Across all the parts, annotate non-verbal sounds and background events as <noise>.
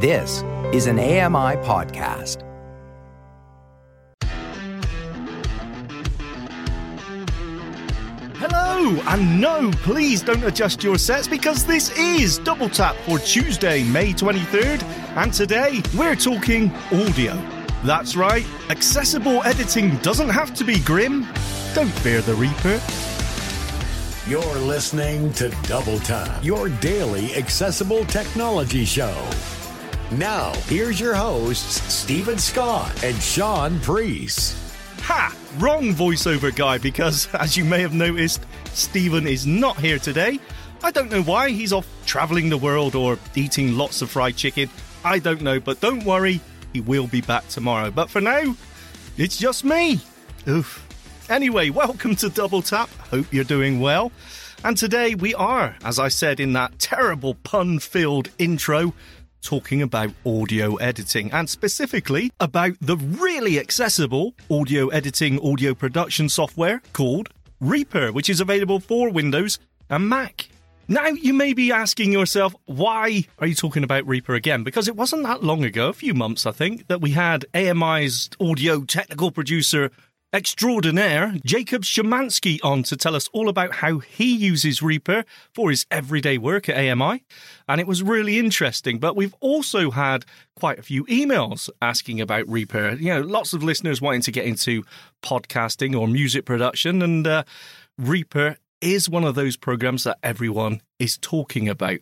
This is an AMI podcast. Hello, and no, please don't adjust your sets because this is Double Tap for Tuesday, May 23rd, and today we're talking audio. That's right, accessible editing doesn't have to be grim. Don't fear the Reaper. You're listening to Double Tap, your daily accessible technology show. Now, here's your hosts, Steven Scott and Shaun Preece. Ha! Wrong voiceover guy because, <laughs> as you may have noticed, Steven is not here today. I don't know why. He's off travelling the world or eating lots of fried chicken. I don't know, but don't worry, he will be back tomorrow. But for now, it's just me. Oof. Anyway, <laughs> welcome to Double Tap. Hope you're doing well. And today we are, as I said in that terrible pun filled intro, talking about audio editing and specifically about the really accessible audio editing, audio production software called Reaper, which is available for Windows and Mac. Now, you may be asking yourself, why are you talking about Reaper again? Because it wasn't that long ago, a few months, I think, that we had AMI's audio technical producer extraordinaire, Jacob Szymanski, on to tell us all about how he uses Reaper for his everyday work at AMI. And it was really interesting. But we've also had quite a few emails asking about Reaper. You know, lots of listeners wanting to get into podcasting or music production. And uh, Reaper is one of those programs that everyone is talking about.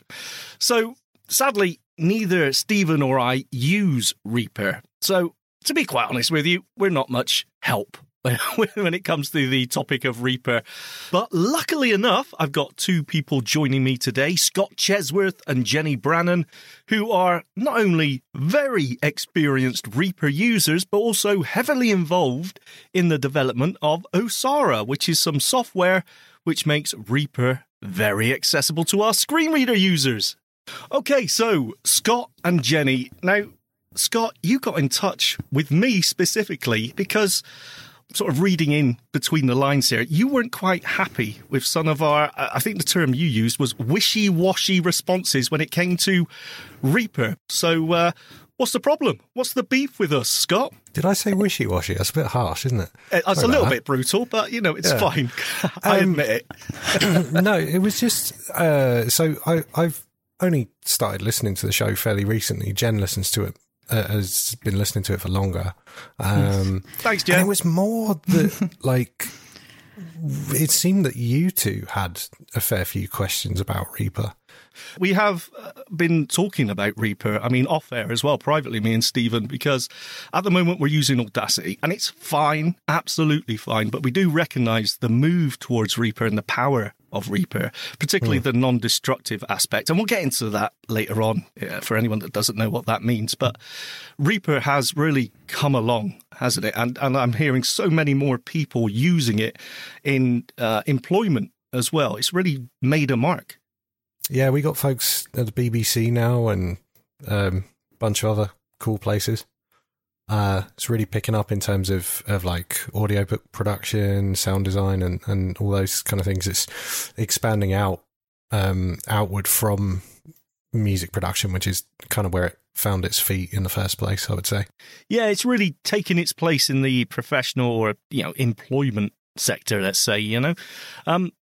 So sadly, neither Steven or I use Reaper. So to be quite honest with you, we're not much help <laughs> when it comes to the topic of Reaper. But luckily enough, I've got two people joining me today Scott Chesworth and Jenny Brennan, who are not only very experienced Reaper users, but also heavily involved in the development of Osara, which is some software which makes Reaper very accessible to our screen reader users. Okay, so Scott and Jenny. Now, Scott, you got in touch with me specifically because sort of reading in between the lines here, you weren't quite happy with some of our, I think the term you used was wishy washy responses when it came to Reaper. So, uh, what's the problem? What's the beef with us, Scott? Did I say wishy washy? That's a bit harsh, isn't it? It's Sorry a little bit brutal, but you know, it's yeah. fine. <laughs> I um, admit it. <clears throat> no, it was just, uh, so I, I've only started listening to the show fairly recently. Jen listens to it uh, has been listening to it for longer. Um, <laughs> Thanks, Jen. it was more that, <laughs> like, it seemed that you two had a fair few questions about Reaper. We have uh, been talking about Reaper, I mean, off air as well, privately, me and Steven, because at the moment we're using Audacity and it's fine, absolutely fine, but we do recognize the move towards Reaper and the power of Reaper, particularly mm. the non destructive aspect. And we'll get into that later on yeah, for anyone that doesn't know what that means. But Reaper has really come along, hasn't it? And, and I'm hearing so many more people using it in uh, employment as well. It's really made a mark. Yeah, we got folks at the BBC now and a um, bunch of other cool places. Uh, it's really picking up in terms of, of like audiobook production, sound design, and, and all those kind of things. It's expanding out um, outward from music production, which is kind of where it found its feet in the first place. I would say. Yeah, it's really taken its place in the professional or you know employment sector. Let's say you know, um,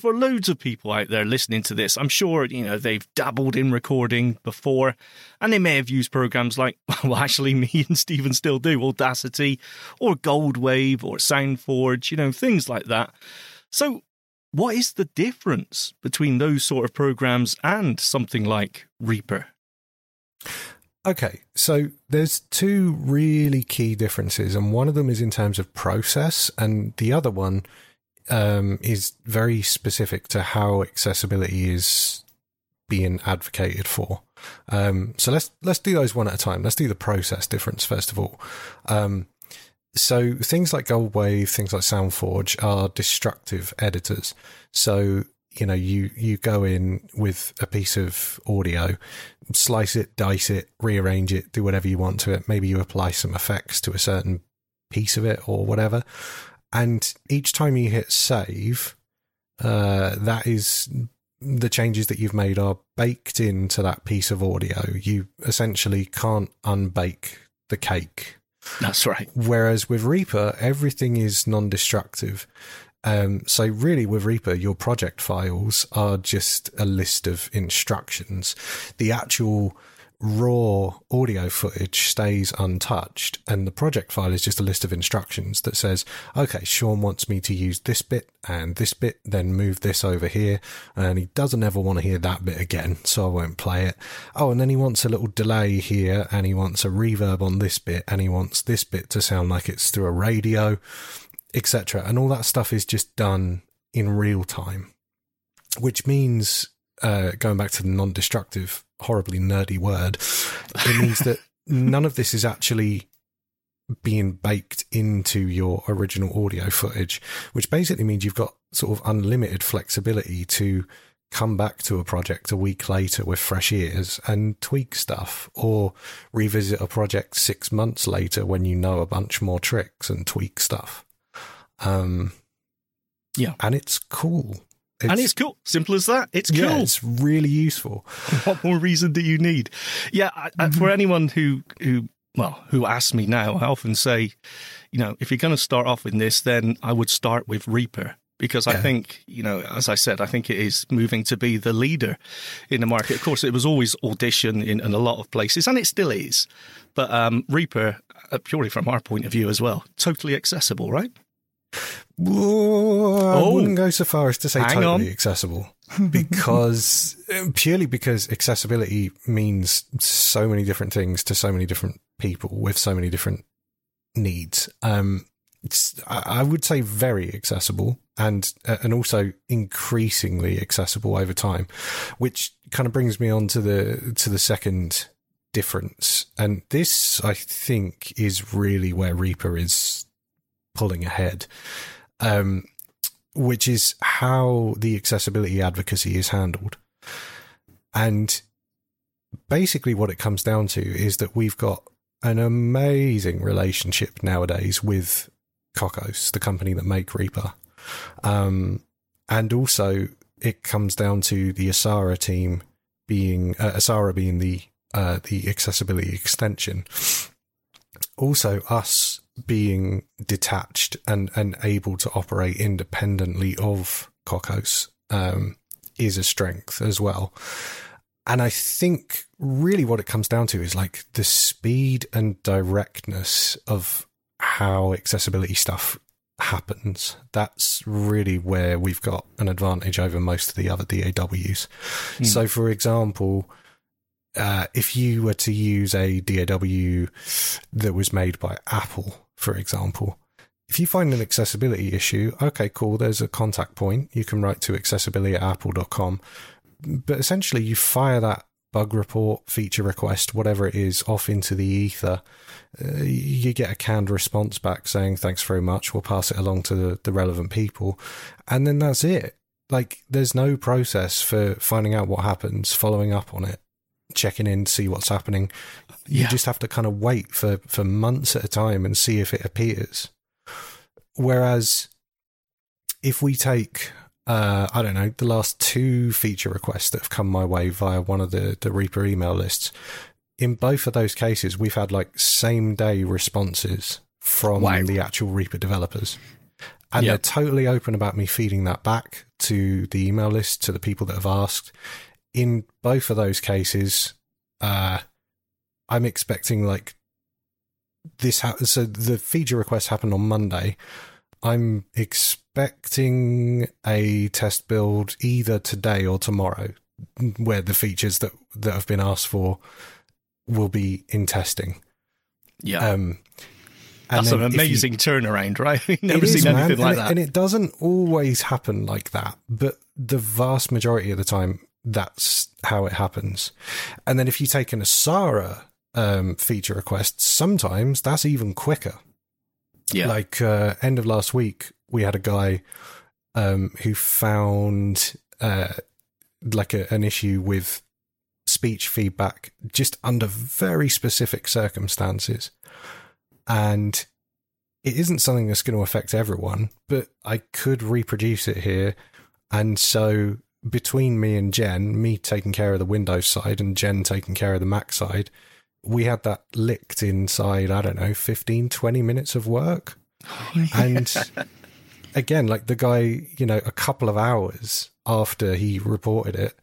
for loads of people out there listening to this, I'm sure, you know, they've dabbled in recording before and they may have used programs like, <laughs> well, actually, me and Steven still do Audacity or Goldwave or Soundforge, you know, things like that. So, what is the difference between those sort of programs and something like Reaper? Okay, so there's two really key differences, and one of them is in terms of process, and the other one um, is very specific to how accessibility is being advocated for. Um, so let's let's do those one at a time. Let's do the process difference first of all. Um, so things like Goldwave, things like SoundForge are destructive editors. So you know you you go in with a piece of audio, slice it, dice it, rearrange it, do whatever you want to it. Maybe you apply some effects to a certain piece of it or whatever and each time you hit save, uh, that is the changes that you've made are baked into that piece of audio. You essentially can't unbake the cake. That's right. Whereas with Reaper, everything is non destructive. Um, so really with Reaper, your project files are just a list of instructions. The actual raw audio footage stays untouched and the project file is just a list of instructions that says okay Shaun wants me to use this bit and this bit then move this over here. And he doesn't ever want to hear that bit again <laughs> so i won't play it. Oh and then he wants a little delay here and he wants a reverb on this bit and he wants this bit to sound like it's through a radio etc and all that stuff is just done in real time which means uh, going back to the non-destructive horribly nerdy word, it means that none of this is actually being baked into your original audio footage, which basically means you've got sort of unlimited flexibility to come back to a project a week later with fresh ears and tweak stuff or revisit a project six months later when you know a bunch more tricks and tweak stuff. Um, yeah. And it's cool. It's, and it's cool. Simple as that. It's cool. Yeah, it's really useful. <laughs> what more reason do you need? Yeah, I, I, for anyone who who well who asks me now, I often say, you know, if you're going to start off with this, then I would start with Reaper because yeah. I think, you know, as I said, I think it is moving to be the leader in the market. Of course, it was always Audition in, in a lot of places, and it still is. But um, Reaper, uh, purely from our point of view as well, totally accessible, right? Whoa, I oh, wouldn't go so far as to say totally on. accessible <laughs> because purely because accessibility means so many different things to so many different people with so many different needs. Um, I would say very accessible and uh, and also increasingly accessible over time, which kind of brings me on to the to the second difference. And this, I think, is really where Reaper is pulling ahead, um, which is how the accessibility advocacy is handled. And basically, what it comes down to is that we've got an amazing relationship nowadays with Cockos, the company that make Reaper. Um, and also, it comes down to the Osara team being uh, Osara being the uh, the accessibility extension. Also, us being detached and, and able to operate independently of Cockos um, is a strength as well. And I think really what it comes down to is like the speed and directness of how accessibility stuff happens. That's really where we've got an advantage over most of the other DAWs. Mm. So, for example, uh, if you were to use a DAW that was made by Apple, for example, if you find an accessibility issue, okay, cool, there's a contact point. You can write to accessibility at apple.com. But essentially, you fire that bug report, feature request, whatever it is, off into the ether. Uh, you get a canned response back saying, thanks very much. We'll pass it along to the, the relevant people. And then that's it. Like, there's no process for finding out what happens, following up on it checking in to see what's happening. You yeah. just have to kind of wait for, for months at a time and see if it appears. Whereas if we take, uh, I don't know, the last two feature requests that have come my way via one of the, the Reaper email lists, in both of those cases, we've had like same day responses from wow. the actual Reaper developers. And yep. they're totally open about me feeding that back to the email list, to the people that have asked in both of those cases, uh, I'm expecting like this. Ha- so the feature request happened on Monday. I'm expecting a test build either today or tomorrow, where the features that that have been asked for will be in testing. Yeah. Um, That's an amazing you, turnaround, right? <laughs> never seen is, anything man. like and that. It, and it doesn't always happen like that, but the vast majority of the time, that's how it happens. And then if you take an Osara um, feature requests, sometimes that's even quicker. Yeah. Like uh, end of last week, we had a guy um, who found uh, like a, an issue with speech feedback just under very specific circumstances. And it isn't something that's going to affect everyone, but I could reproduce it here. And so between me and Jen, me taking care of the Windows side and Jen taking care of the Mac side, we had that licked inside, I don't know, 15, 20 minutes of work. <laughs> and again, like the guy, you know, a couple of hours after he reported it,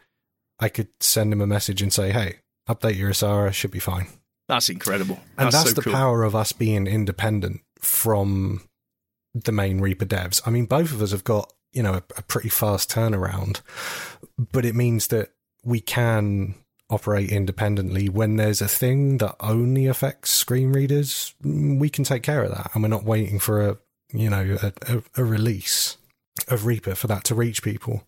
I could send him a message and say, hey, update your Osara, should be fine. That's incredible. And that's, so the cool. power of us being independent from the main Reaper devs. I mean, both of us have got, you know, a, a pretty fast turnaround, but it means that we can operate independently when there's a thing that only affects screen readers we can take care of that. And we're not waiting for a you know a, a, a release of reaper for that to reach people.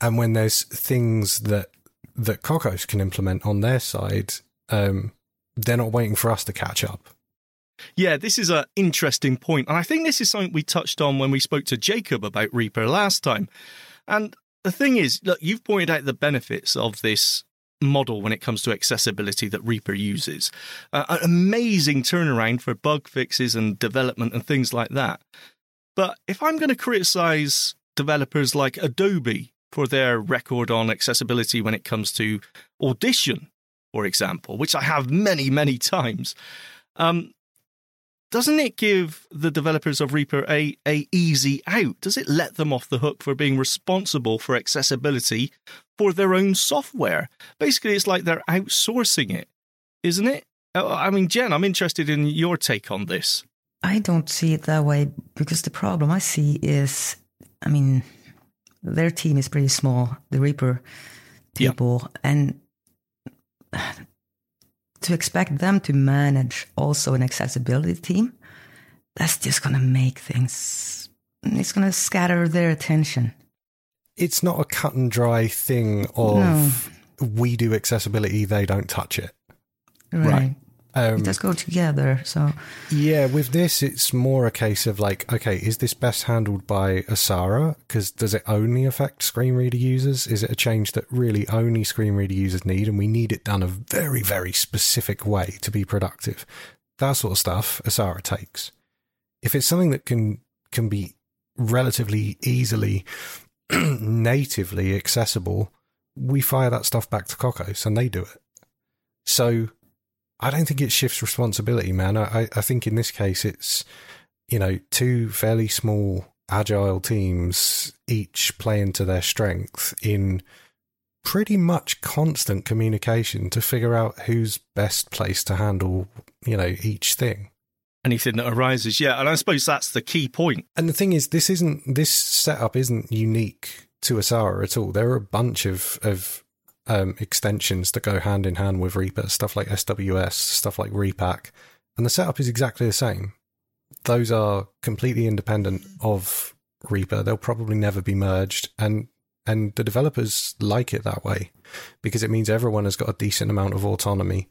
And when there's things that that Cockos can implement on their side um, they're not waiting for us to catch up. Yeah, this is an interesting point, and I think this is something we touched on when we spoke to Jacob about Reaper last time. And the thing is, look, you've pointed out the benefits of this model when it comes to accessibility that Reaper uses. Uh, an amazing turnaround for bug fixes and development and things like that. But if I'm going to criticize developers like Adobe for their record on accessibility when it comes to Audition, for example, which I have many, many times, um, doesn't it give the developers of Reaper a, a easy out? Does it let them off the hook for being responsible for accessibility for their own software? Basically, it's like they're outsourcing it, isn't it? Uh, I mean, Jen, I'm interested in your take on this. I don't see it that way because the problem I see is, I mean, their team is pretty small, the Reaper Yeah. people, and <sighs> to expect them to manage also an accessibility team, that's just going to make things, it's going to scatter their attention. It's not a cut and dry thing of we do accessibility they don't touch it Right. um, it does go together. So, Yeah, with this, it's more a case of like, okay, is this best handled by Osara? Because does it only affect screen reader users? Is it a change that really only screen reader users need, and we need it done a very, very specific way to be productive? That sort of stuff, Osara takes. If it's something that can can be relatively easily <clears throat> natively accessible, we fire that stuff back to Cockos and they do it. So I don't think it shifts responsibility, man. I, I think in this case, it's, you know, two fairly small, agile teams, each playing to their strength in pretty much constant communication to figure out who's best placed to handle, you know, each thing. Anything that arises, yeah, and I suppose that's the key point. And the thing is, this isn't this setup isn't unique to Osara at all. There are a bunch of of um, extensions that go hand in hand with Reaper, stuff like SWS, stuff like ReaPack, and the setup is exactly the same. Those are completely independent of Reaper. They'll probably never be merged, and and the developers like it that way because it means everyone has got a decent amount of autonomy,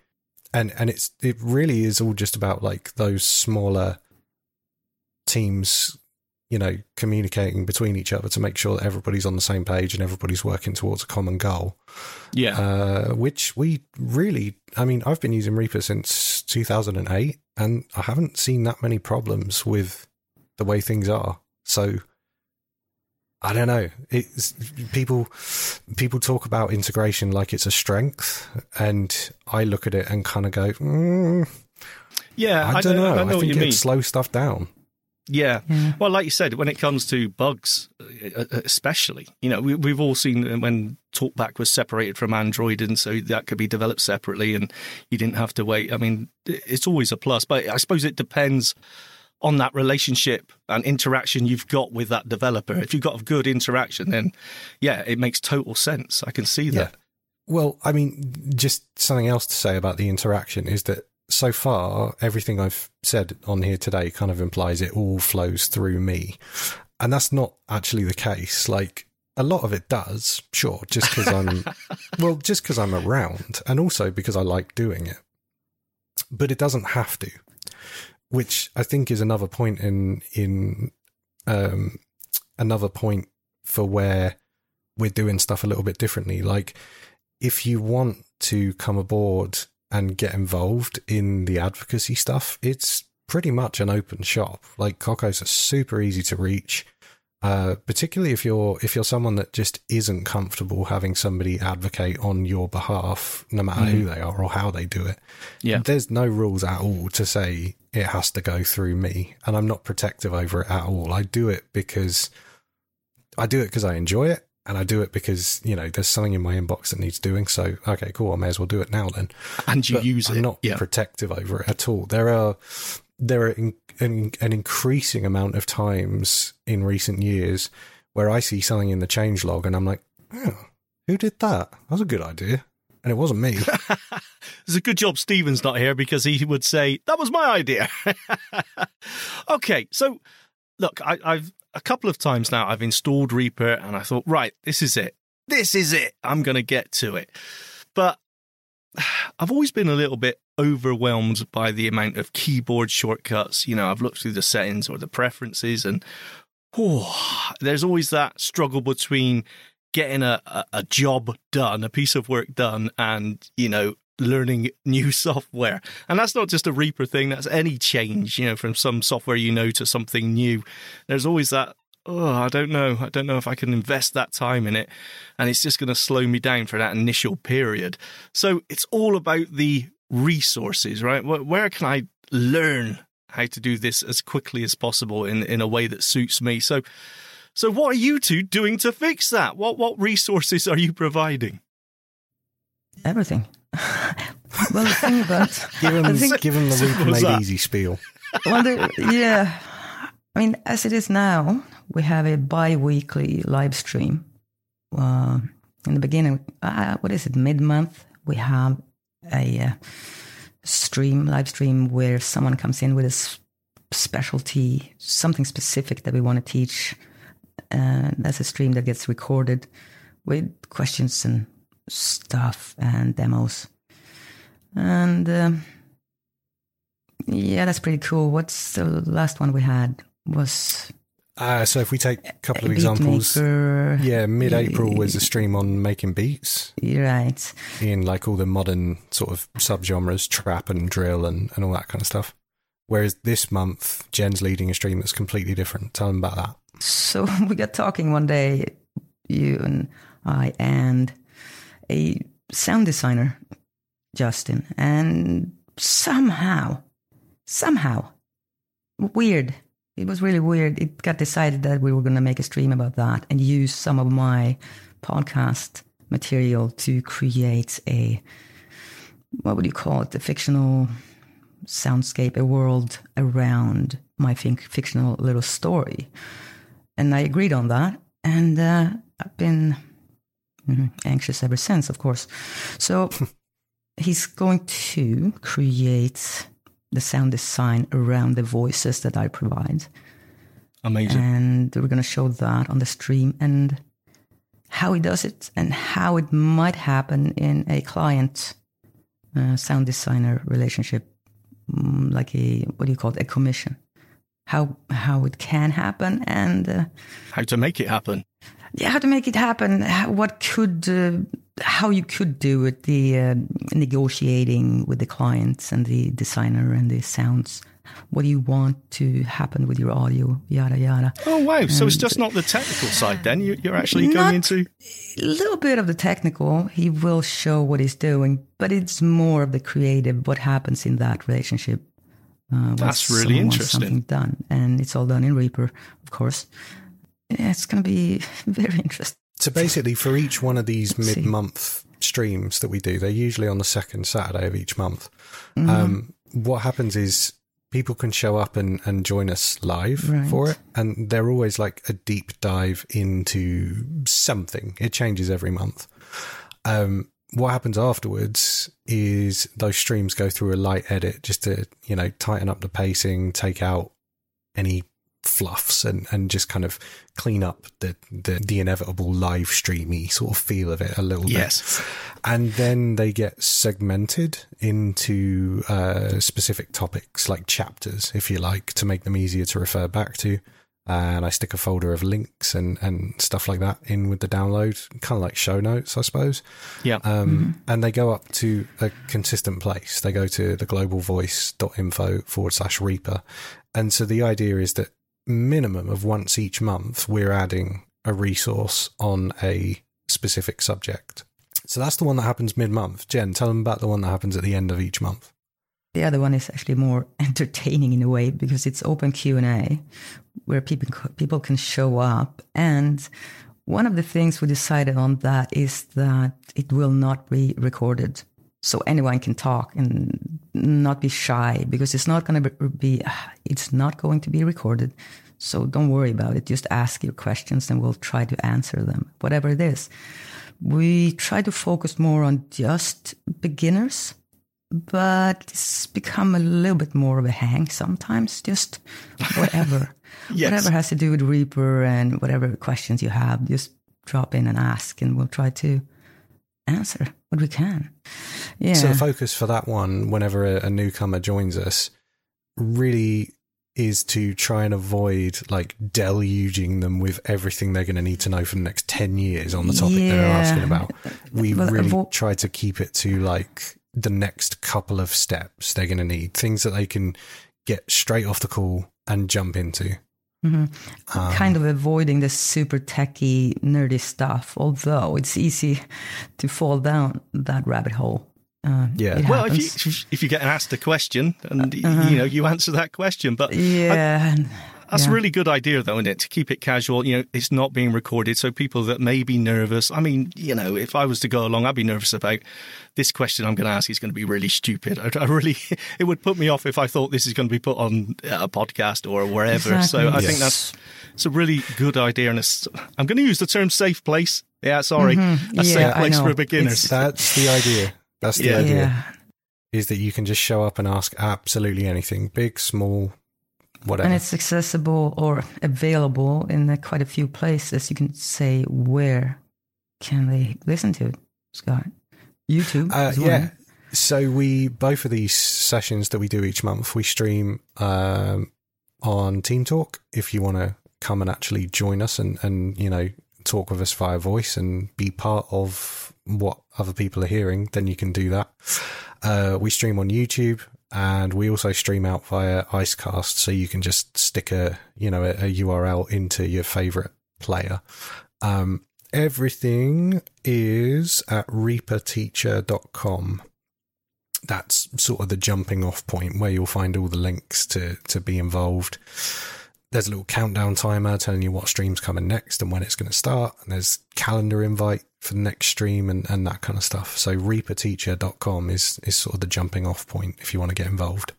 and and it's it really is all just about like those smaller teams you know, communicating between each other to make sure that everybody's on the same page and everybody's working towards a common goal. Yeah. Uh, which we really, I mean, I've been using Reaper since 2008 and I haven't seen that many problems with the way things are. So I don't know. It's people, people talk about integration like it's a strength. And I look at it and kind of go, mm, yeah, I, don't know. I I, know what think you it mean. slow stuff down. Yeah. Yeah. Well, like you said, when it comes to bugs, uh, especially, you know, we, we've all seen when TalkBack was separated from Android, and so that could be developed separately, and you didn't have to wait. I mean, it's always a plus, but I suppose it depends on that relationship and interaction you've got with that developer. If you've got a good interaction, then yeah, it makes total sense. I can see that. Well, I mean, just something else to say about the interaction is that so far, everything I've said on here today kind of implies it all flows through me. And that's not actually the case. Like, a lot of it does, sure, just because I'm, <laughs> well, just because I'm around and also because I like doing it. But it doesn't have to, which I think is another point in, in, um, another point for where we're doing stuff a little bit differently. Like, if you want to come aboard and get involved in the advocacy stuff, it's pretty much an open shop. Like Cockos are super easy to reach. Uh, particularly if you're if you're someone that just isn't comfortable having somebody advocate on your behalf, no matter who they are or how they do it. Yeah. there's no rules at all to say it has to go through me, and I'm not protective over it at all. I do it because I do it because I enjoy it, and I do it because you know there's something in my inbox that needs doing. So okay, cool, I may as well do it now then. And you But use I'm it. not yeah. protective over it at all. There are there are in, an, an increasing amount of times in recent years where I see something in the change log and I'm like, oh, who did that? That was a good idea, and it wasn't me. <laughs> It's a good job Steven's not here because he would say, that was my idea. <laughs> okay, so look, I, I've a couple of times now I've installed Reaper and I thought, right, this is it. This is it. I'm going to get to it. But <sighs> I've always been a little bit overwhelmed by the amount of keyboard shortcuts. You know, I've looked through the settings or the preferences and oh, there's always that struggle between getting a, a, a job done, a piece of work done, and, you know, learning <laughs> new software. And that's not just a Reaper thing, that's any change, you know, from some software you know to something new. There's always that, oh, I don't know. I don't know if I can invest that time in it. And it's just going to slow me down for that initial period. So it's all about the resources, right? Where, can I learn how to do this as quickly as possible in, in a way that suits me? So, so what are you two doing to fix that? What what resources are you providing? Everything. Well, the thing about <laughs> give him, <laughs> I think- give him the Reaper Simple as made that. easy spiel. well, the, yeah. I mean, as it is now, we have a bi-weekly live stream. Uh, in the beginning, uh, what is it, mid-month, we have a uh, stream, live stream, where someone comes in with a s- specialty, something specific that we want to teach. Uh, that's a stream that gets recorded with questions and stuff and demos. And... um yeah, that's pretty cool. What's the last one we had? Was Uh, so if we take a couple of examples, Beatmaker. yeah, mid-April was a stream on making beats You're right. in like all the modern sort of subgenres, trap and drill and, and all that kind of stuff. Whereas this month, Jen's leading a stream that's completely different. Tell them about that. So <laughs> we got talking one day, you and I, and a sound designer, Justin, and somehow, somehow, weird. It was really weird. It got decided that we were going to make a stream about that and use some of my podcast material to create a what would you call it? A fictional soundscape, a world around my fictional little story. And I agreed on that. And uh, I've been mhm, anxious ever since, of course. So <laughs> he's going to create the sound design around the voices that I provide. Amazing. And we're going to show that on the stream and how he does it and how it might happen in a client uh, sound designer relationship, mm, like a, what do you call it, a commission. How, how it can happen and uh, How to make it happen. Yeah, how to make it happen, what could, uh, how you could do it, the uh, negotiating with the clients and the designer and the sounds. What do you want to happen with your audio? Yada yada. Oh wow! So it's just not the technical side then. You, you're actually going into A little bit of the technical. He will show what he's doing, but it's more of the creative. What happens in that relationship? Uh, That's really interesting. Something done, and it's all done in Reaper, of course. Yeah, it's going to be <laughs> very interesting. So basically, for each one of these Let's see. mid-month streams that we do, they're usually on the second Saturday of each month. Um, what happens is people can show up and, and join us live Right. for it, and they're always like a deep dive into something. It changes every month. Um, what happens afterwards is those streams go through a light edit just to you know tighten up the pacing, take out any fluffs and, and just kind of clean up the, the, the inevitable live streamy sort of feel of it a little bit. yes. And then they get segmented into uh, specific topics like chapters, if you like, to make them easier to refer back to. And I stick a folder of links and, and stuff like that in with the download, kind of like show notes, I suppose. Yeah. Um, And they go up to a consistent place. They go to the globalvoice.info forward slash Reaper. And so the idea is that minimum of once each month, we're adding a resource on a specific subject. So that's the one that happens mid month. Jen, tell them about the one that happens at the end of each month. The other one is actually more <laughs> entertaining in a way because it's open Q and A, where people people can show up. And one of the things we decided on that is that it will not be recorded, so anyone can talk and not be shy because it's not going to be it's not going to be recorded. So don't worry about it. Just ask your questions and we'll try to answer them, whatever it is. We try to focus more on just beginners, but it's become a little bit more of a hang sometimes, just whatever. <laughs> yes. Whatever has to do with Reaper and whatever questions you have, just drop in and ask, and we'll try to answer what we can. Yeah. So the focus for that one, whenever a, a newcomer joins us, really is to try and avoid like deluging them with everything they're going to need to know for the next 10 years on the topic yeah. they're asking about. We well, really avo- try to keep it to like the next couple of steps they're going to need, things that they can get straight off the call and jump into. Mm-hmm. Um, kind of avoiding the super techy, nerdy stuff, although it's easy to fall down that rabbit hole. Uh, yeah. Well, if you if you get asked a question and uh-huh. you know you answer that question, but yeah. I, that's yeah. a really good idea, though, isn't it? To keep it casual. You know, it's not being recorded, so people that may be nervous. I mean, you know, if I was to go along, I'd be nervous about this question I'm going to ask is going to be really stupid. I, I really, <laughs> it would put me off if I thought this is going to be put on a podcast or wherever. Exactly. So I yes. think that's it's a really good idea, and I'm going to use the term "safe place." Yeah, sorry, mm-hmm. a yeah, safe place for beginners. It's, that's the idea. That's the yeah. idea. Yeah. Is that you can just show up and ask absolutely anything, big, small, whatever. And it's accessible or available in quite a few places. You can say where can they listen to it, Scott? YouTube. Uh, yeah. So we both of these sessions that we do each month, we stream um, on Team Talk. If you want to come and actually join us and and you know talk with us via voice and be part of what other people are hearing, then you can do that. Uh, we stream on YouTube and we also stream out via Icecast, so you can just stick a you know a, a URL into your favorite player. Um, everything is at reaperteacher.com. That's sort of the jumping off point where you'll find all the links to to be involved there's a little countdown timer telling you what stream's coming next and when it's going to start. And there's calendar invite for the next stream and, and that kind of stuff. So reaperteacher.com is, is sort of the jumping off point if you want to get involved.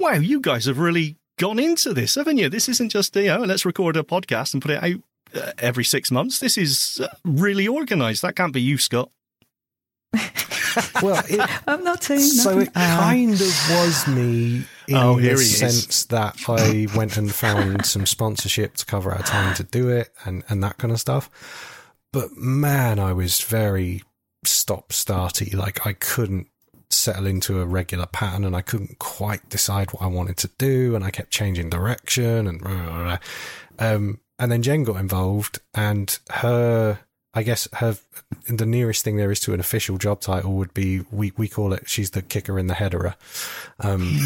Wow, you guys have really gone into this, haven't you? This isn't just, you know, let's record a podcast and put it out uh, every six months. This is uh, really organized. That can't be you, Scott. <laughs> well, it, I'm not saying so. It uh, kind of was me in oh, the sense that I went and found some sponsorship to cover our time to do it and and that kind of stuff. But man, I was very stop starty. Like I couldn't settle into a regular pattern and I couldn't quite decide what I wanted to do and I kept changing direction and blah, blah, blah. um and then Jen got involved and her I guess her the nearest thing there is to an official job title would be we we call it she's the kicker in the headerer, um,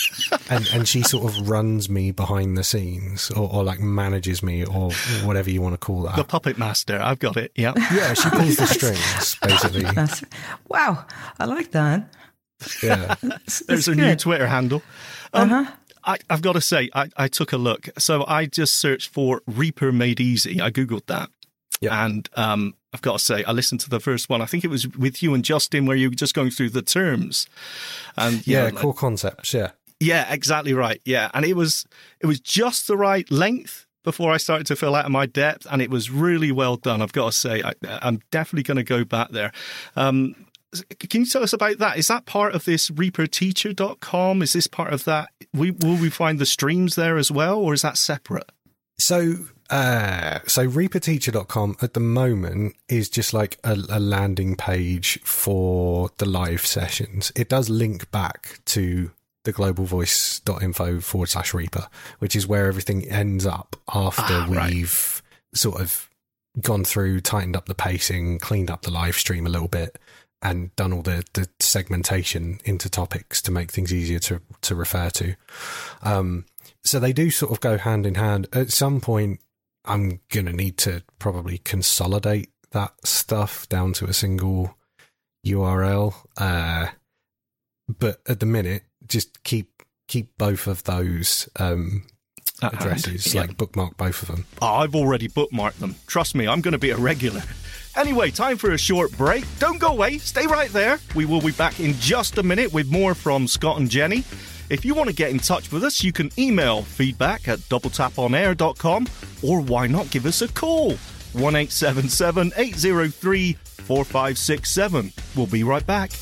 <laughs> and and she sort of runs me behind the scenes or, or like manages me or whatever you want to call that. The puppet master, I've got it. Yeah, <laughs> yeah, she pulls the <laughs> strings basically. That's, wow, I like that. Yeah, there's a new Twitter handle. Um, uh-huh. I, have got to say, I, I took a look. So I just searched for Reaper Made Easy. I googled that, yeah. And um, I've got to say, I listened to the first one. I think it was with you and Justin, where you were just going through the terms. And yeah, know, core concepts. Yeah. Yeah, exactly right. Yeah, and it was it was just the right length before I started to fill out of my depth, and it was really well done. I've got to say, I, am definitely going to go back there. Um, can you tell us about that? Is that part of this reaperteacher.com? Is this part of that? We, will we find the streams there as well, or is that separate? So uh, so reaperteacher.com at the moment is just like a, a, landing page for the live sessions. It does link back to the globalvoice.info forward slash reaper, which is where everything ends up after ah, we've right. sort of gone through, tightened up the pacing, cleaned up the live stream a little bit. and done all the, the segmentation into topics to make things easier to, to refer to. Um, so they do sort of go hand in hand. At some point, I'm going to need to probably consolidate that stuff down to a single URL. Uh, but at the minute, just keep keep both of those um, At hand, addresses, yeah. like bookmark both of them. Oh, I've already bookmarked them. Trust me, I'm going to be a regular. Anyway, time for a short break. Don't go away. Stay right there. We will be back in just a minute with more from Scott and Jenny. If you want to get in touch with us, you can email feedback at doubletaponair.com or why not give us a call? 1877 803 4567. We'll be right back.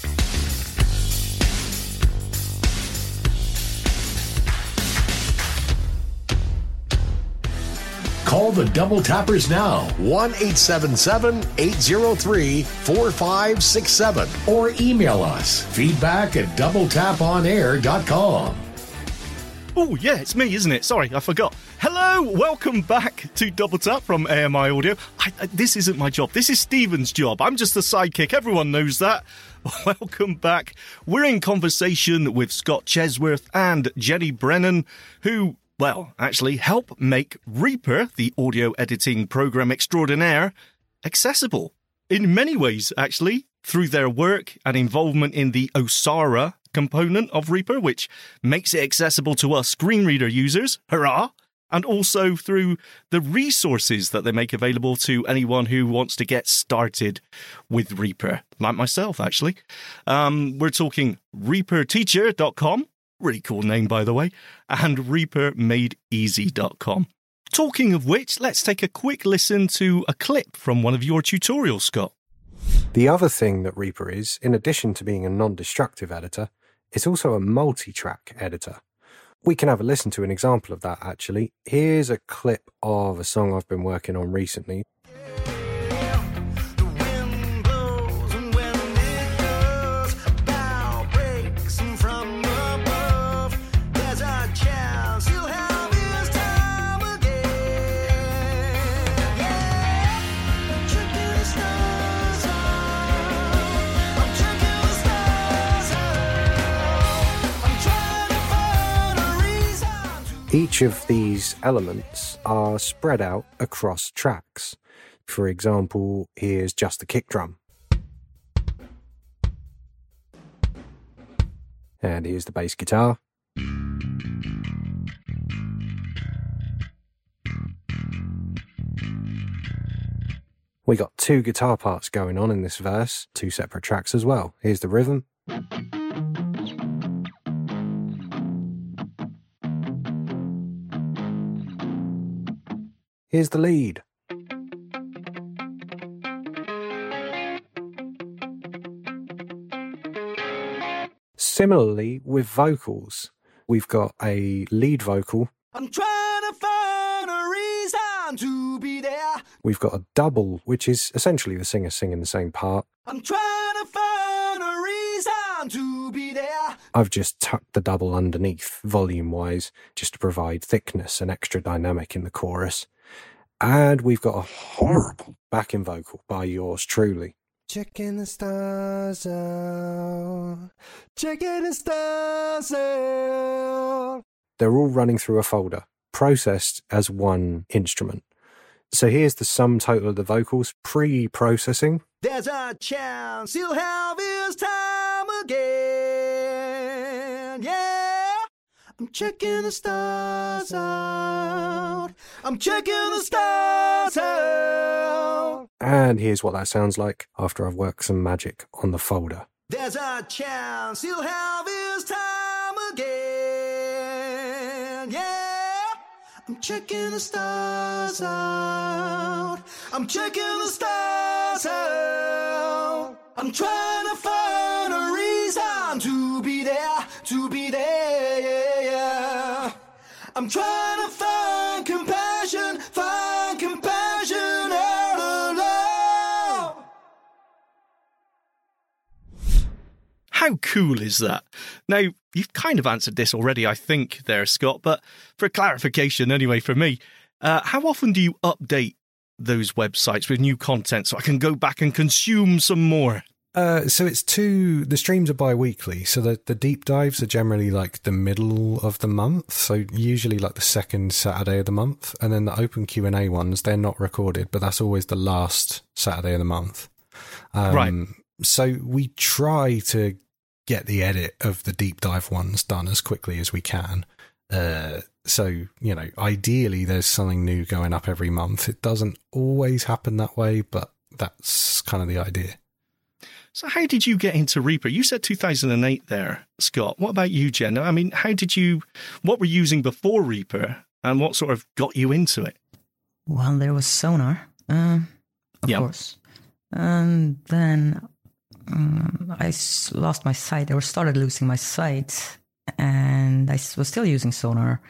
Call the Double Tappers now, 1 877 803 4567, or email us feedback at doubletaponair.com. Oh, yeah, it's me, isn't it? Sorry, I forgot. Hello, welcome back to Double Tap from AMI Audio. I, I, this isn't my job. This is Steven's job. I'm just the sidekick. Everyone knows that. <laughs> Welcome back. We're in conversation with Scott Chesworth and Jenny Brennan, who, well, actually help make Reaper, the audio editing program extraordinaire, accessible. In many ways, actually, through their work and involvement in the Osara component of Reaper, which makes it accessible to us screen reader users. Hurrah! And also through the resources that they make available to anyone who wants to get started with Reaper, like myself, actually. Um, we're talking ReaperTeacher.com, really cool name, by the way, and ReaperMadeEasy.com. Talking of which, let's take a quick listen to a clip from one of your tutorials, Scott. The other thing that Reaper is, in addition to being a non destructive editor, it's also a multi track editor. We can have a listen to an example of that actually. Here's a clip of a song I've been working on recently. Each of these elements are spread out across tracks. For example, here's just the kick drum. And here's the bass guitar. We got two guitar parts going on in this verse, two separate tracks as well. Here's the rhythm. Here's the lead. Similarly, with vocals, we've got a lead vocal, I'm trying to find a reason to be there. we've got a double, which is essentially the singer singing the same part. I'm trying to find a reason to be there. I've just tucked the double underneath, volume wise, just to provide thickness and extra dynamic in the chorus. And we've got a horrible backing vocal by yours truly. Checking the stars out. Checking the stars out. They're all running through a folder, processed as one instrument. So here's the sum total of the vocals pre processing. There's a chance he'll have his time again. I'm checking the stars out. I'm checking the stars out. And here's what that sounds like after I've worked some magic on the folder. There's a chance he'll have his time again. Yeah. I'm checking the stars out. I'm checking the stars out. I'm trying to find a reason to be there, to be there. I'm trying to find compassion, find compassion out of love. How cool is that? Now, you've kind of answered this already, I think, there, Scott, but for clarification, anyway, for me, uh, how often do you update those websites with new content so I can go back and consume some more? Uh, so it's two. The streams are bi-weekly, so the the deep dives are generally like the middle of the month. So usually like the second Saturday of the month, and then the open Q and A ones they're not recorded, but that's always the last Saturday of the month. Um, Right. So we try to get the edit of the deep dive ones done as quickly as we can. Uh, so you know, ideally, there's something new going up every month. It doesn't always happen that way, but that's kind of the idea. So, how did you get into Reaper? You said 2008 there, Scott. What about you, Jen? I mean, how did you, what were you using before Reaper and what sort of got you into it? Well, there was Sonar, uh, of Yeah. course. And then um, I lost my sight, or started losing my sight, and I was still using Sonar.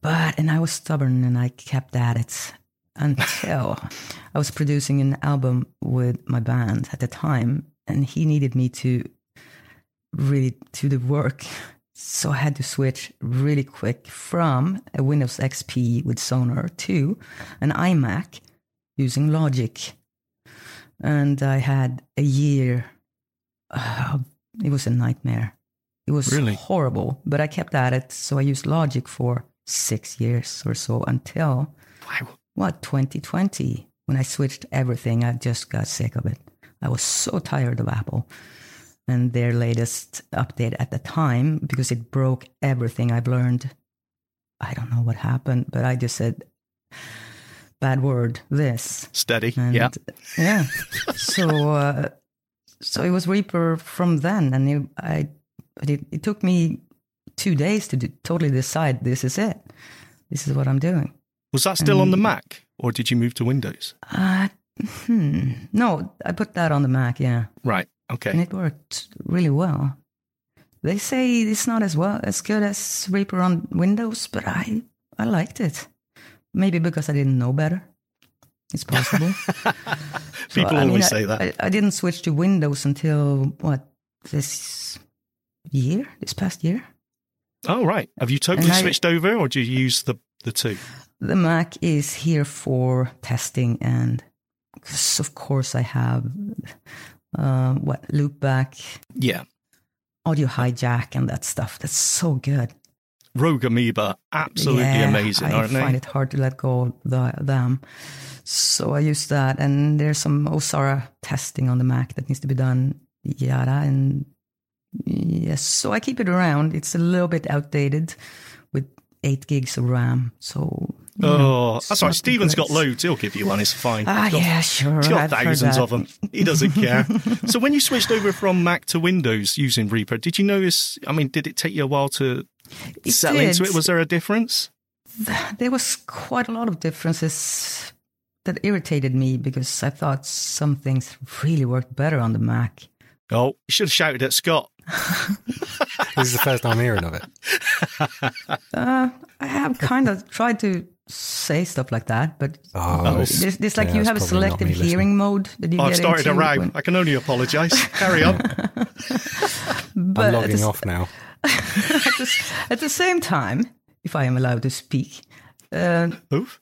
But, and I was stubborn and I kept at it until I was producing an album with my band at the time, and he needed me to really do the work. So I had to switch really quick from a Windows XP with Sonar to an iMac using Logic. And I had a year. Uh, it was a nightmare. It was Really? horrible, but I kept at it. So I used Logic for six years or so until Wow. What 2020 when i switched everything i just got sick of it. I was so tired of apple. And their latest update at the time because it broke everything i've learned. I don't know what happened but i just said bad word this. Steady. and yeah. yeah. <laughs> So uh, so it was reaper from then and it, i it, it took me two days to do, totally decide this is it. This is what i'm doing Was that still on the um, Mac or did you move to Windows? Uh, hmm. No, I put that on the Mac, yeah, Right. and Okay. it worked really well. They say it's not as well as good as Reaper on Windows, but I I liked it. Maybe because I didn't know better. It's possible. <laughs> So, People I mean, always I- say that. I, I didn't switch to Windows until what this year, this past year. oh, right. Have you totally and I- switched over or do you use the, the two? The Mac is here for testing, and of course I have uh, what loopback, Yeah. audio hijack, and that stuff. That's so good. Rogue Amoeba, absolutely Yeah, amazing, I find it hard to let go of the, them. So I use that, and there's some Osara testing on the Mac that needs to be done. Yada, and yes, so I keep it around. It's a little bit outdated with eight gigs of RAM. So Oh, that's right. Steven's got loads. He'll give you one. It's fine. Ah, He's got- yeah, sure. He's got I've thousands of them. He doesn't care. so when you switched over from Mac to Windows using Reaper, did you notice? I mean, did it take you a while to It settle into it? Was there a difference? there was quite a lot of differences that irritated me because I thought some things really worked better on the Mac. Oh, you should have shouted at Scott. This is the first I'm hearing of it. Uh, I have kind of tried to say stuff like that, but Oh, it's- there's, there's like yeah, you have a probably selective hearing mode that you Oh, I've get started a into row. when- I can only apologise. Carry on. <laughs> but I'm logging the, off now. <laughs> at, the, at the same time, if I am allowed to speak, uh, Oof.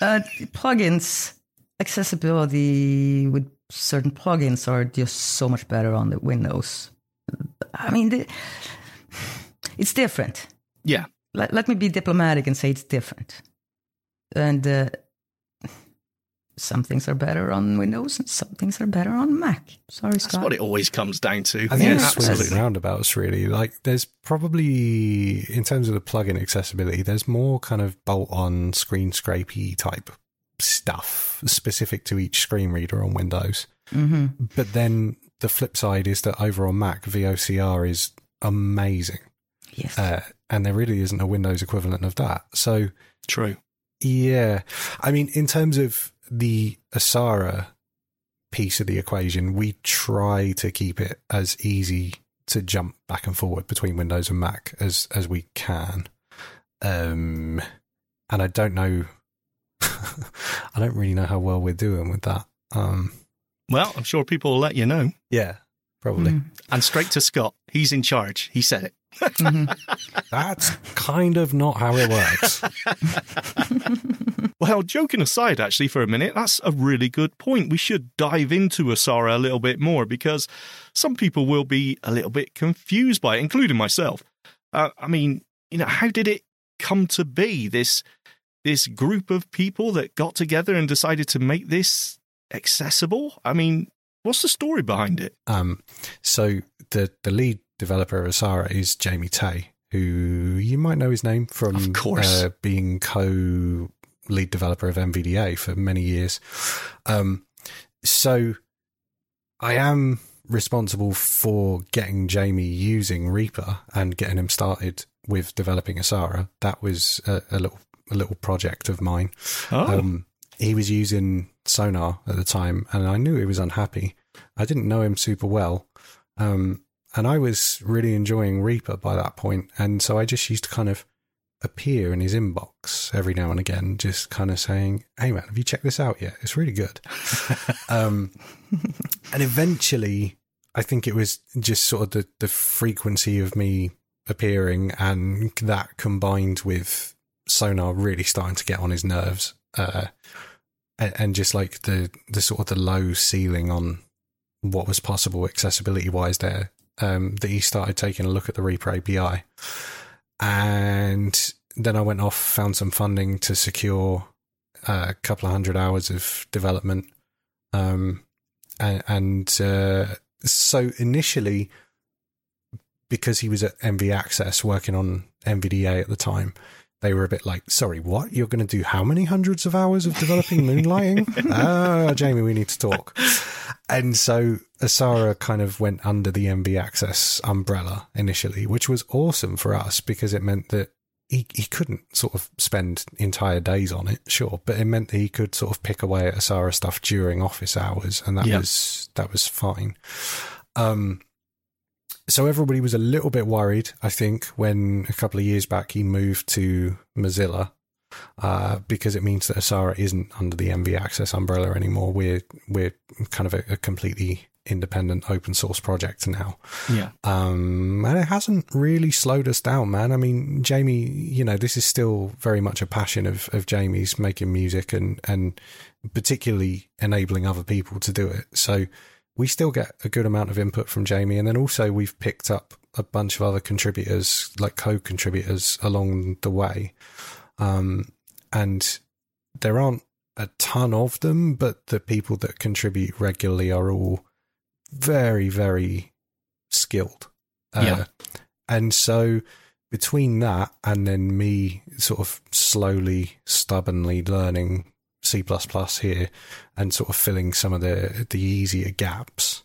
Uh, plugins accessibility with certain plugins are just so much better on the Windows. I mean, the, it's different. Yeah. Let, let me be diplomatic and say it's different. And uh, some things are better on Windows and some things are better on Mac. Sorry, That's what it always comes down to. I think yeah, it's swings absolutely. and roundabouts, really. Like, there's probably, in terms of the plugin accessibility, there's more kind of bolt on screen scrapey type stuff specific to each screen reader on Windows. hmm But then the flip side is that over on Mac, VOCR is amazing. Yes. Uh, and there really isn't a Windows equivalent of that. So, True. yeah. I mean, in terms of the Osara piece of the equation, we try to keep it as easy to jump back and forward between Windows and Mac as as we can. Um, and I don't know, <laughs> I don't really know how well we're doing with that. Um, Well, I'm sure people will let you know. yeah, probably. Mm. And straight to Scott. He's in charge. He said it. <laughs> That's kind of not how it works. <laughs> <laughs> Well, joking aside, actually, for a minute, that's a really good point. We should dive into Osara a little bit more because some people will be a little bit confused by it, including myself. Uh, I mean, you know, how did it come to be this this group of people that got together and decided to make this accessible? I mean, what's the story behind it? Um, so the the lead developer of Osara is Jamie Teh, who you might know his name from Of course. uh, being co lead developer of NVDA for many years. Um, so I am responsible for getting Jamie using Reaper and getting him started with developing Osara. That was a, a little a little project of mine. Oh, Um, he was using Sonar at the time, and I knew he was unhappy. I didn't know him super well, um, and I was really enjoying Reaper by that point, and so I just used to kind of appear in his inbox every now and again, just kind of saying, "Hey man, have you checked this out yet? It's really good." <laughs> um, and eventually, I think it was just sort of the the frequency of me appearing, and that combined with Sonar really starting to get on his nerves, uh, and, and just like the the sort of the low ceiling on what was possible accessibility wise there, um, that he started taking a look at the Reaper API, and then I went off, found some funding to secure uh, a couple of hundred hours of development, um, and, and uh, so initially. Because he was at NV Access working on NVDA at the time, they were a bit like, sorry, what? You're going to do how many hundreds of hours of developing moonlighting? <laughs> ah, Jamie, we need to talk. And so Osara kind of went under the NV Access umbrella initially, which was awesome for us because it meant that he, he couldn't sort of spend entire days on it, sure, but it meant that he could sort of pick away at Osara stuff during office hours, and that Yeah. was that was fine. Um, so everybody was a little bit worried, I think, when a couple of years back he moved to Mozilla, uh, because it means that Osara isn't under the NV Access umbrella anymore. We're we're kind of a, a completely independent open source project now. yeah. Um, and it hasn't really slowed us down, man. I mean, Jamie, you know, this is still very much a passion of, of Jamie's making music and, and particularly enabling other people to do it. So we still get a good amount of input from Jamie. And then also we've picked up a bunch of other contributors, like co contributors along the way. Um, and there aren't a ton of them, but the people that contribute regularly are all very, very skilled. Uh, Yeah. And so between that and then me sort of slowly, stubbornly learning C here and sort of filling some of the the easier gaps,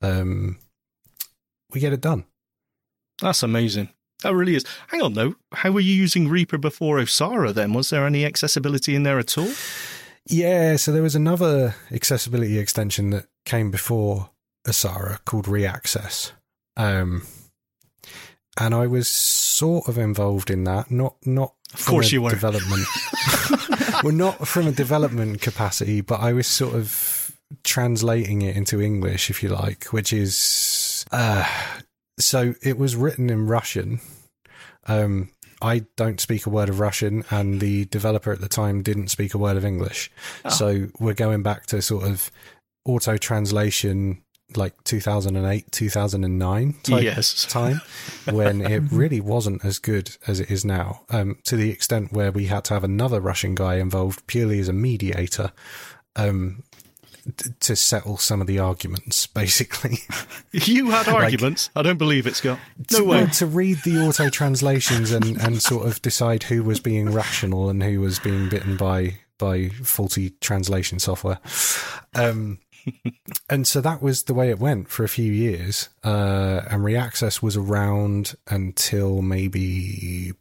um, we get it done. That's amazing. That really is. Hang on, though. How were you using Reaper before Osara then? Was there any accessibility in there at all? Yeah, so there was another accessibility extension that came before Osara called Reaccess. Um, and I was sort of involved in that, not not Of course you were. development. <laughs> well, not from a development capacity, but I was sort of translating it into English, if you like, which is uh, so it was written in Russian. Um, I don't speak a word of Russian, and the developer at the time didn't speak a word of English. Oh. So we're going back to sort of auto translation, like 2008, 2009 type Yes. <laughs> time, when it really wasn't as good as it is now. Um, to the extent where we had to have another Russian guy involved purely as a mediator. Um, t- to settle some of the arguments, <laughs> basically. You had arguments. I don't believe it, Scott. No to, way. to read the auto translations and, and sort of decide who was being rational and who was being bitten by by faulty translation software. Um, and so that was the way it went for a few years. Uh, and Reaccess was around until maybe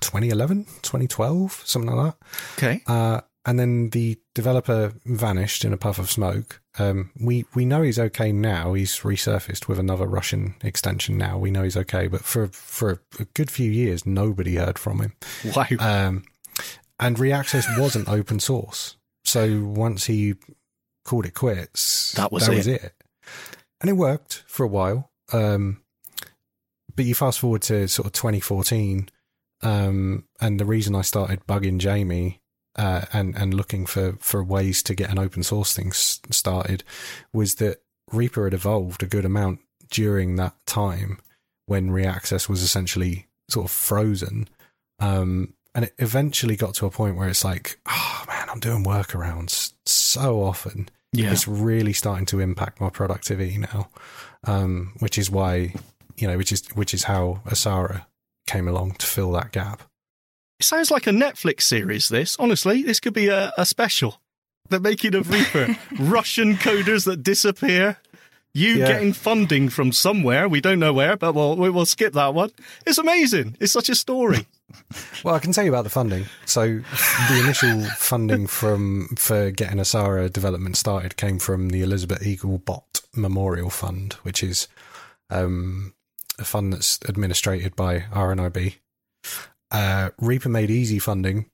2011, 2012, something like that. Okay. Uh, and then the developer vanished in a puff of smoke. Um, we we know he's okay now. He's resurfaced with another Russian extension now. We know he's okay, but for for a good few years, nobody heard from him. Wow. Um, and Reaccess wasn't open source, so once he called it quits, That was was it. it. And it worked for a while. Um, but you fast forward to sort of 2014, um, and the reason I started bugging Jamie uh, and and looking for for ways to get an open source thing s- started was that Reaper had evolved a good amount during that time when Reaccess was essentially sort of frozen. Um, and it eventually got to a point where it's like, oh man, I'm doing workarounds so often. Yeah. It's really starting to impact my productivity now. Um, which is why, you know, which is which is how Osara came along to fill that gap. It sounds like a Netflix series, this. Honestly, this could be a, a special. The making of Reaper. <laughs> Russian coders that disappear. You Yeah. getting funding from somewhere. We don't know where, but we'll, we- we'll skip that one. It's amazing. It's such a story. Well, I can tell you about the funding. So, the initial funding from for getting Osara development started came from the Elizabeth Eagle-Bott Memorial Fund, which is um, a fund that's administrated by RNIB. Uh, Reaper made easy funding.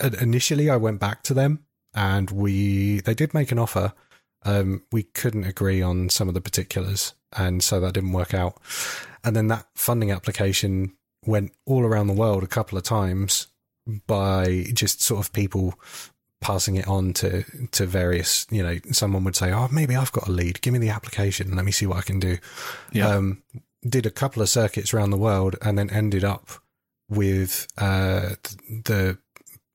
Uh, initially, I went back to them, and we they did make an offer. Um, we couldn't agree on some of the particulars, and so that didn't work out. And then that funding application went all around the world a couple of times by just sort of people passing it on to to various you know someone would say oh maybe i've got a lead. Give me the application. Let me see what i can do. Yeah. um did a couple of circuits around the world and then ended up with uh the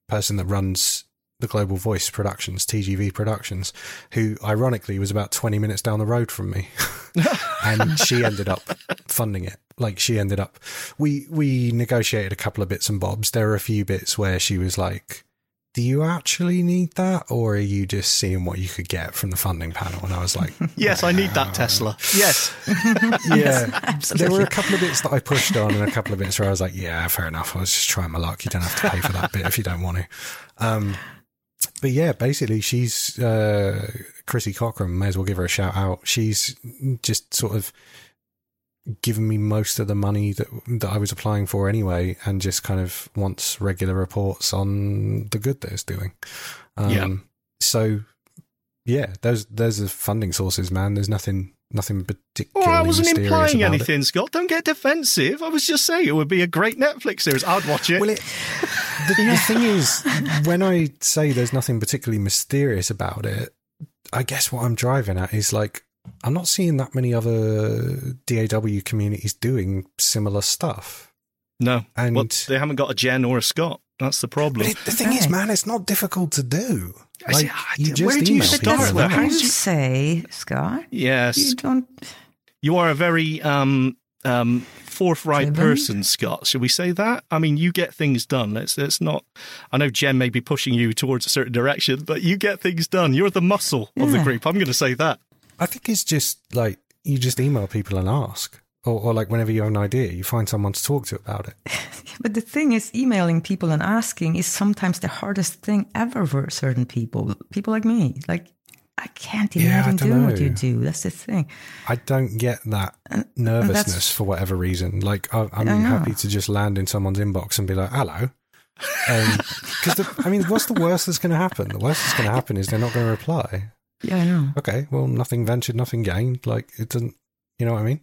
person that runs the global voice productions tgv productions who ironically was about 20 minutes down the road from me. <laughs> And she ended up funding it like she ended up we we negotiated a couple of bits and bobs. There are a few bits where she was like do you actually need that or are you just seeing what you could get from the funding panel? And i was like <laughs> Yes, I need that Tesla. Yes. <laughs> yeah. There were a couple of bits that i pushed on and a couple of bits where i was like yeah fair enough. I was just trying my luck. You don't have to pay for that bit if you don't want to. Um but yeah basically she's uh chrissy cochran may as well give her a shout out. She's just sort of given me most of the money that that I was applying for anyway, and just kind of wants regular reports on the good that it's doing. Um, Yeah. So, yeah, those those are funding sources, man. There's nothing nothing Well, particularly I wasn't implying anything, Scott. Don't get defensive. I was just saying it would be a great Netflix series. I'd watch it. It. Well, it, the, the <laughs> thing is, when I say there's nothing particularly mysterious about it, I guess what I'm driving at is like I'm not seeing that many other DAW communities doing similar stuff. no. and- Well, they haven't got a Jen or a Scott. That's the problem. But it, the thing is, man, it's not difficult to do. I Like, I you did- just where do you email start people. That's there? what How you do you- say, Scott. yes. You don't. You are a very um, um, forthright Driven? person, Scott. Should we say that? I mean, you get things done. Let's let's not. I know Jen may be pushing you towards a certain direction, but you get things done. You're the muscle of the group. I'm going to say that. I think it's just like you just email people and ask, or, or like whenever you have an idea, you find someone to talk to about it. <laughs> But the thing is, emailing people and asking is sometimes the hardest thing ever for certain people. People like me, like I can't Yeah, I imagine doing what you do. That's the thing. I don't get that nervousness for whatever reason. Like I, I'm I happy to just land in someone's inbox and be like, "Hello." Um, because I mean, what's the worst that's going to happen? The worst that's going to happen is they're not going to reply. Yeah, I know. Okay, well, nothing ventured, nothing gained. Like it doesn't. You know what I mean?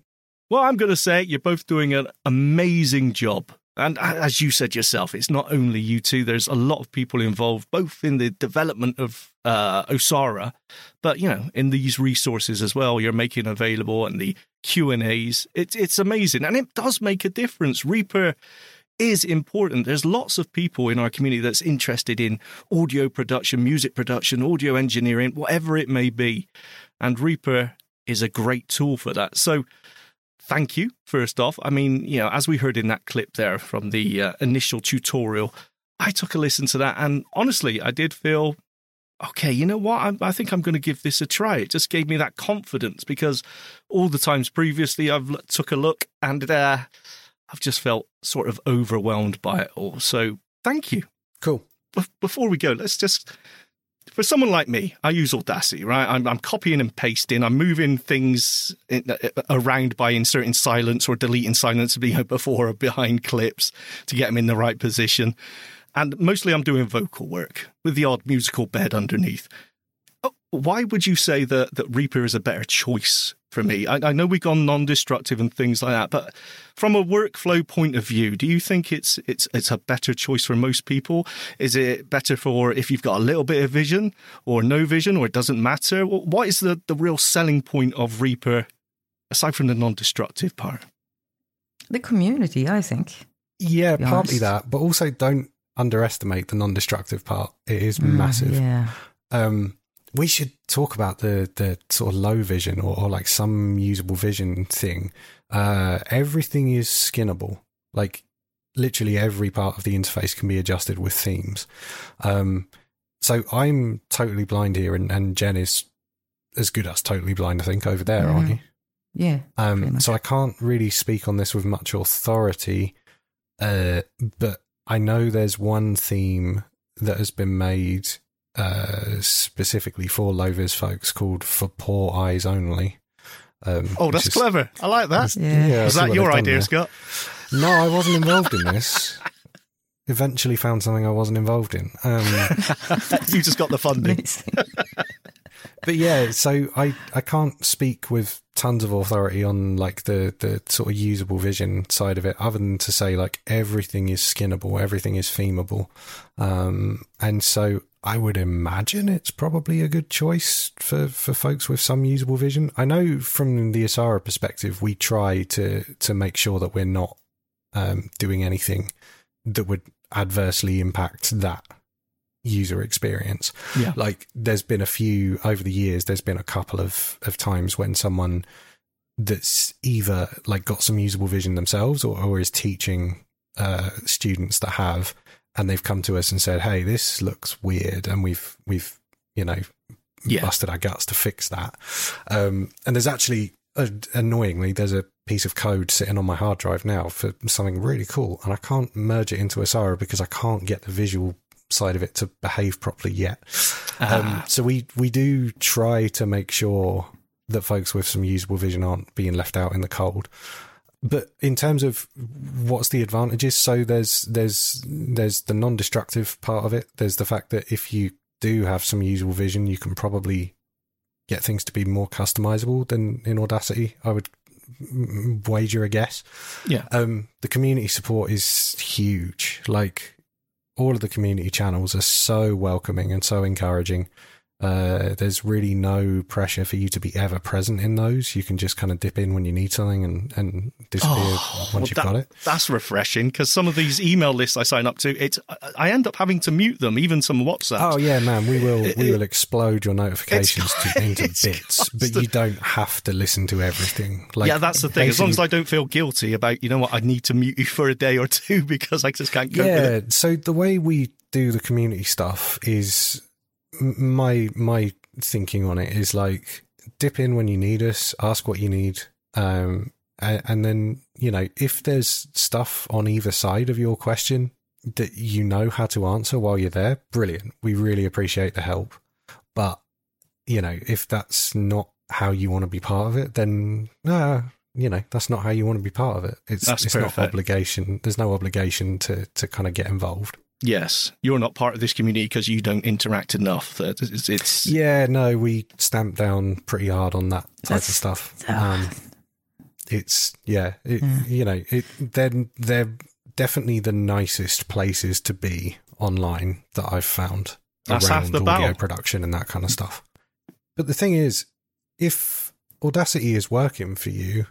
Well, I'm going to say you're both doing an amazing job. And as you said yourself, it's not only you two. There's a lot of people involved, both in the development of uh, Osara, but you know, in these resources as well. You're making available and the Q and A's. It's it's amazing, and it does make a difference. Reaper is important. There's lots of people in our community that's interested in audio production, music production, audio engineering, whatever it may be, and Reaper is a great tool for that. So thank you first off i mean you know as we heard in that clip there from the uh, initial tutorial i took a listen to that and honestly i did feel okay you know what I, I think i'm going to give this a try it just gave me that confidence because all the times previously i've took a look and uh, i've just felt sort of overwhelmed by it all so thank you Cool. Bef- before we go, let's just for someone like me, I use Audacity, right? I'm, I'm copying and pasting. I'm moving things in, uh, around by inserting silence or deleting silence <laughs> you know, before or behind clips to get them in the right position. And mostly, I'm doing vocal work with the odd musical bed underneath. Oh, why would you say that that Reaper is a better choice for me. I, I know we've gone non-destructive and things like that, but from a workflow point of view, do you think it's it's it's a better choice for most people? Is it better for if you've got a little bit of vision or no vision, or it doesn't matter? What is the the real selling point of Reaper aside from the non-destructive part? The community, I think. Yeah, partly honest. that, but also don't underestimate the non-destructive part. It is Mm, massive. Yeah. Um, we should talk about the the sort of low vision or, or like some usable vision thing. Uh, everything is skinnable. Like literally every part of the interface can be adjusted with themes. Um, so I'm totally blind here, and, and Jen is as good as totally blind. I think over there, aren't Mhm. you? Yeah. Um, so I can't really speak on this with much authority, uh, but I know there's one theme that has been made uh, specifically for low vis folks called "For Poor Eyes Only." Um, Oh, that's is- clever. I like that. Yeah. I Was that your idea, there. Scott? No, I wasn't involved in this. <laughs> Eventually, found something I wasn't involved in. Um, <laughs> you just got the funding. Amazing. <laughs> but yeah, so I, I can't speak with tons of authority on like the, the sort of usable vision side of it, other than to say like everything is skinnable, everything is themable. Um, and so I would imagine it's probably a good choice for, for folks with some usable vision. I know from the Osara perspective, we try to, to make sure that we're not um, doing anything that would adversely impact that user experience Yeah. like there's been a few over the years there's been a couple of of times when someone that's either like got some usable vision themselves or, or is teaching uh students that have and they've come to us and said hey this looks weird and we've we've you know Yeah. busted our guts to fix that um and there's actually uh, annoyingly there's a piece of code sitting on my hard drive now for something really cool and i can't merge it into Osara because i can't get the visual side of it to behave properly yet um, so we we do try to make sure that folks with some usable vision aren't being left out in the cold. But in terms of what's the advantages, so there's there's there's the non-destructive part of it. There's the fact that if you do have some usable vision, you can probably get things to be more customizable than in Audacity. I would wager a guess. Yeah. Um, the community support is huge. Like all of the community channels are so welcoming and so encouraging. Uh, there's really no pressure for you to be ever present in those. You can just kind of dip in when you need something and, and disappear Oh, once well, you've that- got it. That's refreshing because some of these email lists I sign up to, it's I- end up having to mute them, even some WhatsApp. Oh yeah, man, we will we will explode your notifications to, into <laughs> it's bits, but you don't have to listen to everything. Like yeah, that's the thing. As long as I don't feel guilty about, you know what, I need to mute you for a day or <laughs> two because I just can't cope with it. yeah so the way we do the community stuff is my my thinking on it is like dip in when you need us ask what you need um and, and then you know if there's stuff on either side of your question that you know how to answer while you're there brilliant. We really appreciate the help. But you know if that's not how you want to be part of it then no you know that's not how you want to be part of it. It's That's it's not obligation there's no obligation to to kind of get involved Yes, you're not part of this community because you don't interact enough. That It's, it's yeah no we stamp down pretty hard on that type of stuff um it's yeah it, Yeah. you know it they're they're definitely the nicest places to be online that i've found That's half around the audio battle. production and that kind of stuff but the thing is if audacity is working for you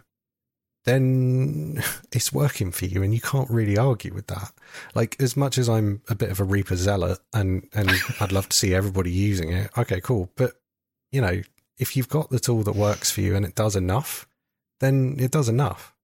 then <laughs> it's working for you and you can't really argue with that like as much as i'm a bit of a reaper zealot and and <laughs> i'd love to see everybody using it okay cool but you know if you've got the tool that works for you and it does enough then it does enough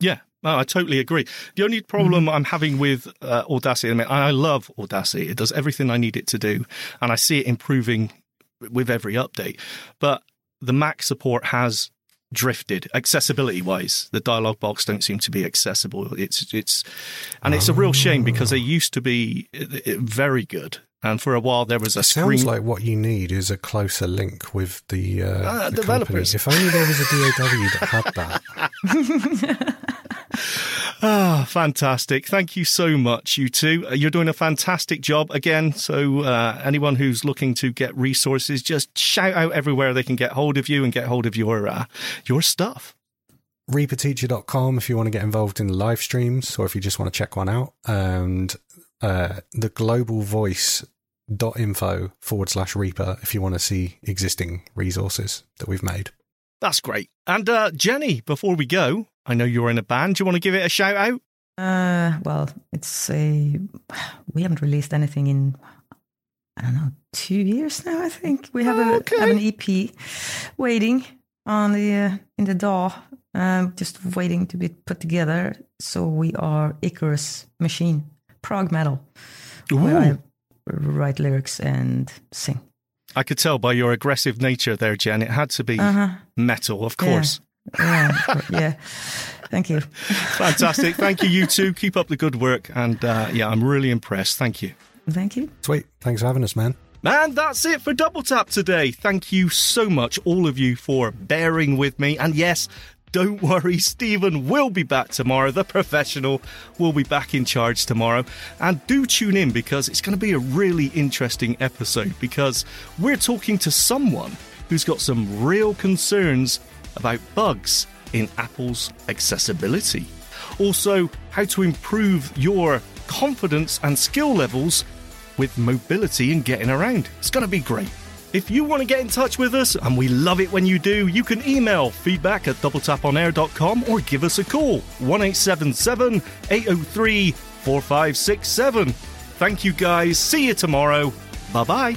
Yeah, no, I totally agree. The only problem I'm having with uh, Audacity, I mean, I love Audacity. It does everything I need it to do, and I see it improving with every update. But the Mac support has drifted accessibility wise. The dialog box don't seem to be accessible. It's it's, and it's a real shame because they used to be uh, uh, very good. And for a while there was a it screen. sounds like what you need is a closer link with the, uh, Ah, the developers. company. if only there was a DAW that had that <laughs> Ah, fantastic. Thank you so much, you two. Uh, You're doing a fantastic job again. So, uh, anyone who's looking to get resources, just shout out everywhere they can get hold of you and get hold of your uh, your stuff. reaperteacher.com if you want to get involved in live streams or if you just want to check one out. And uh, the globalvoice.info forward slash Reaper if you want to see existing resources that we've made. That's great. And uh, Jenny, before we go, I know you're in a band. Do you want to give it a shout out? Uh, well, it's a. We haven't released anything in, I don't know, two years now. I think we have a have an EP waiting on the uh, in the DAW, um, just waiting to be put together. So we are Icarus Machine, prog metal, where I write lyrics and sing. I could tell by your aggressive nature there, Jen. It had to be Uh-huh. metal, of course. Yeah, yeah. Thank you. Fantastic. Thank you, you two. Keep up the good work. And uh, yeah, I'm really impressed. Thank you. Thank you. Sweet. Thanks for having us, man. And that's it for Double Tap today. Thank you so much, all of you, for bearing with me. And yes, don't worry, Steven will be back tomorrow. The professional will be back in charge tomorrow. And do tune in because it's going to be a really interesting episode because we're talking to someone who's got some real concerns about bugs in Apple's accessibility. Also, how to improve your confidence and skill levels with mobility and getting around. It's going to be great. If you want to get in touch with us, and we love it when you do, you can email feedback at doubletaponair.com or give us a call 1877 803 4567. Thank you guys. See you tomorrow. Bye bye.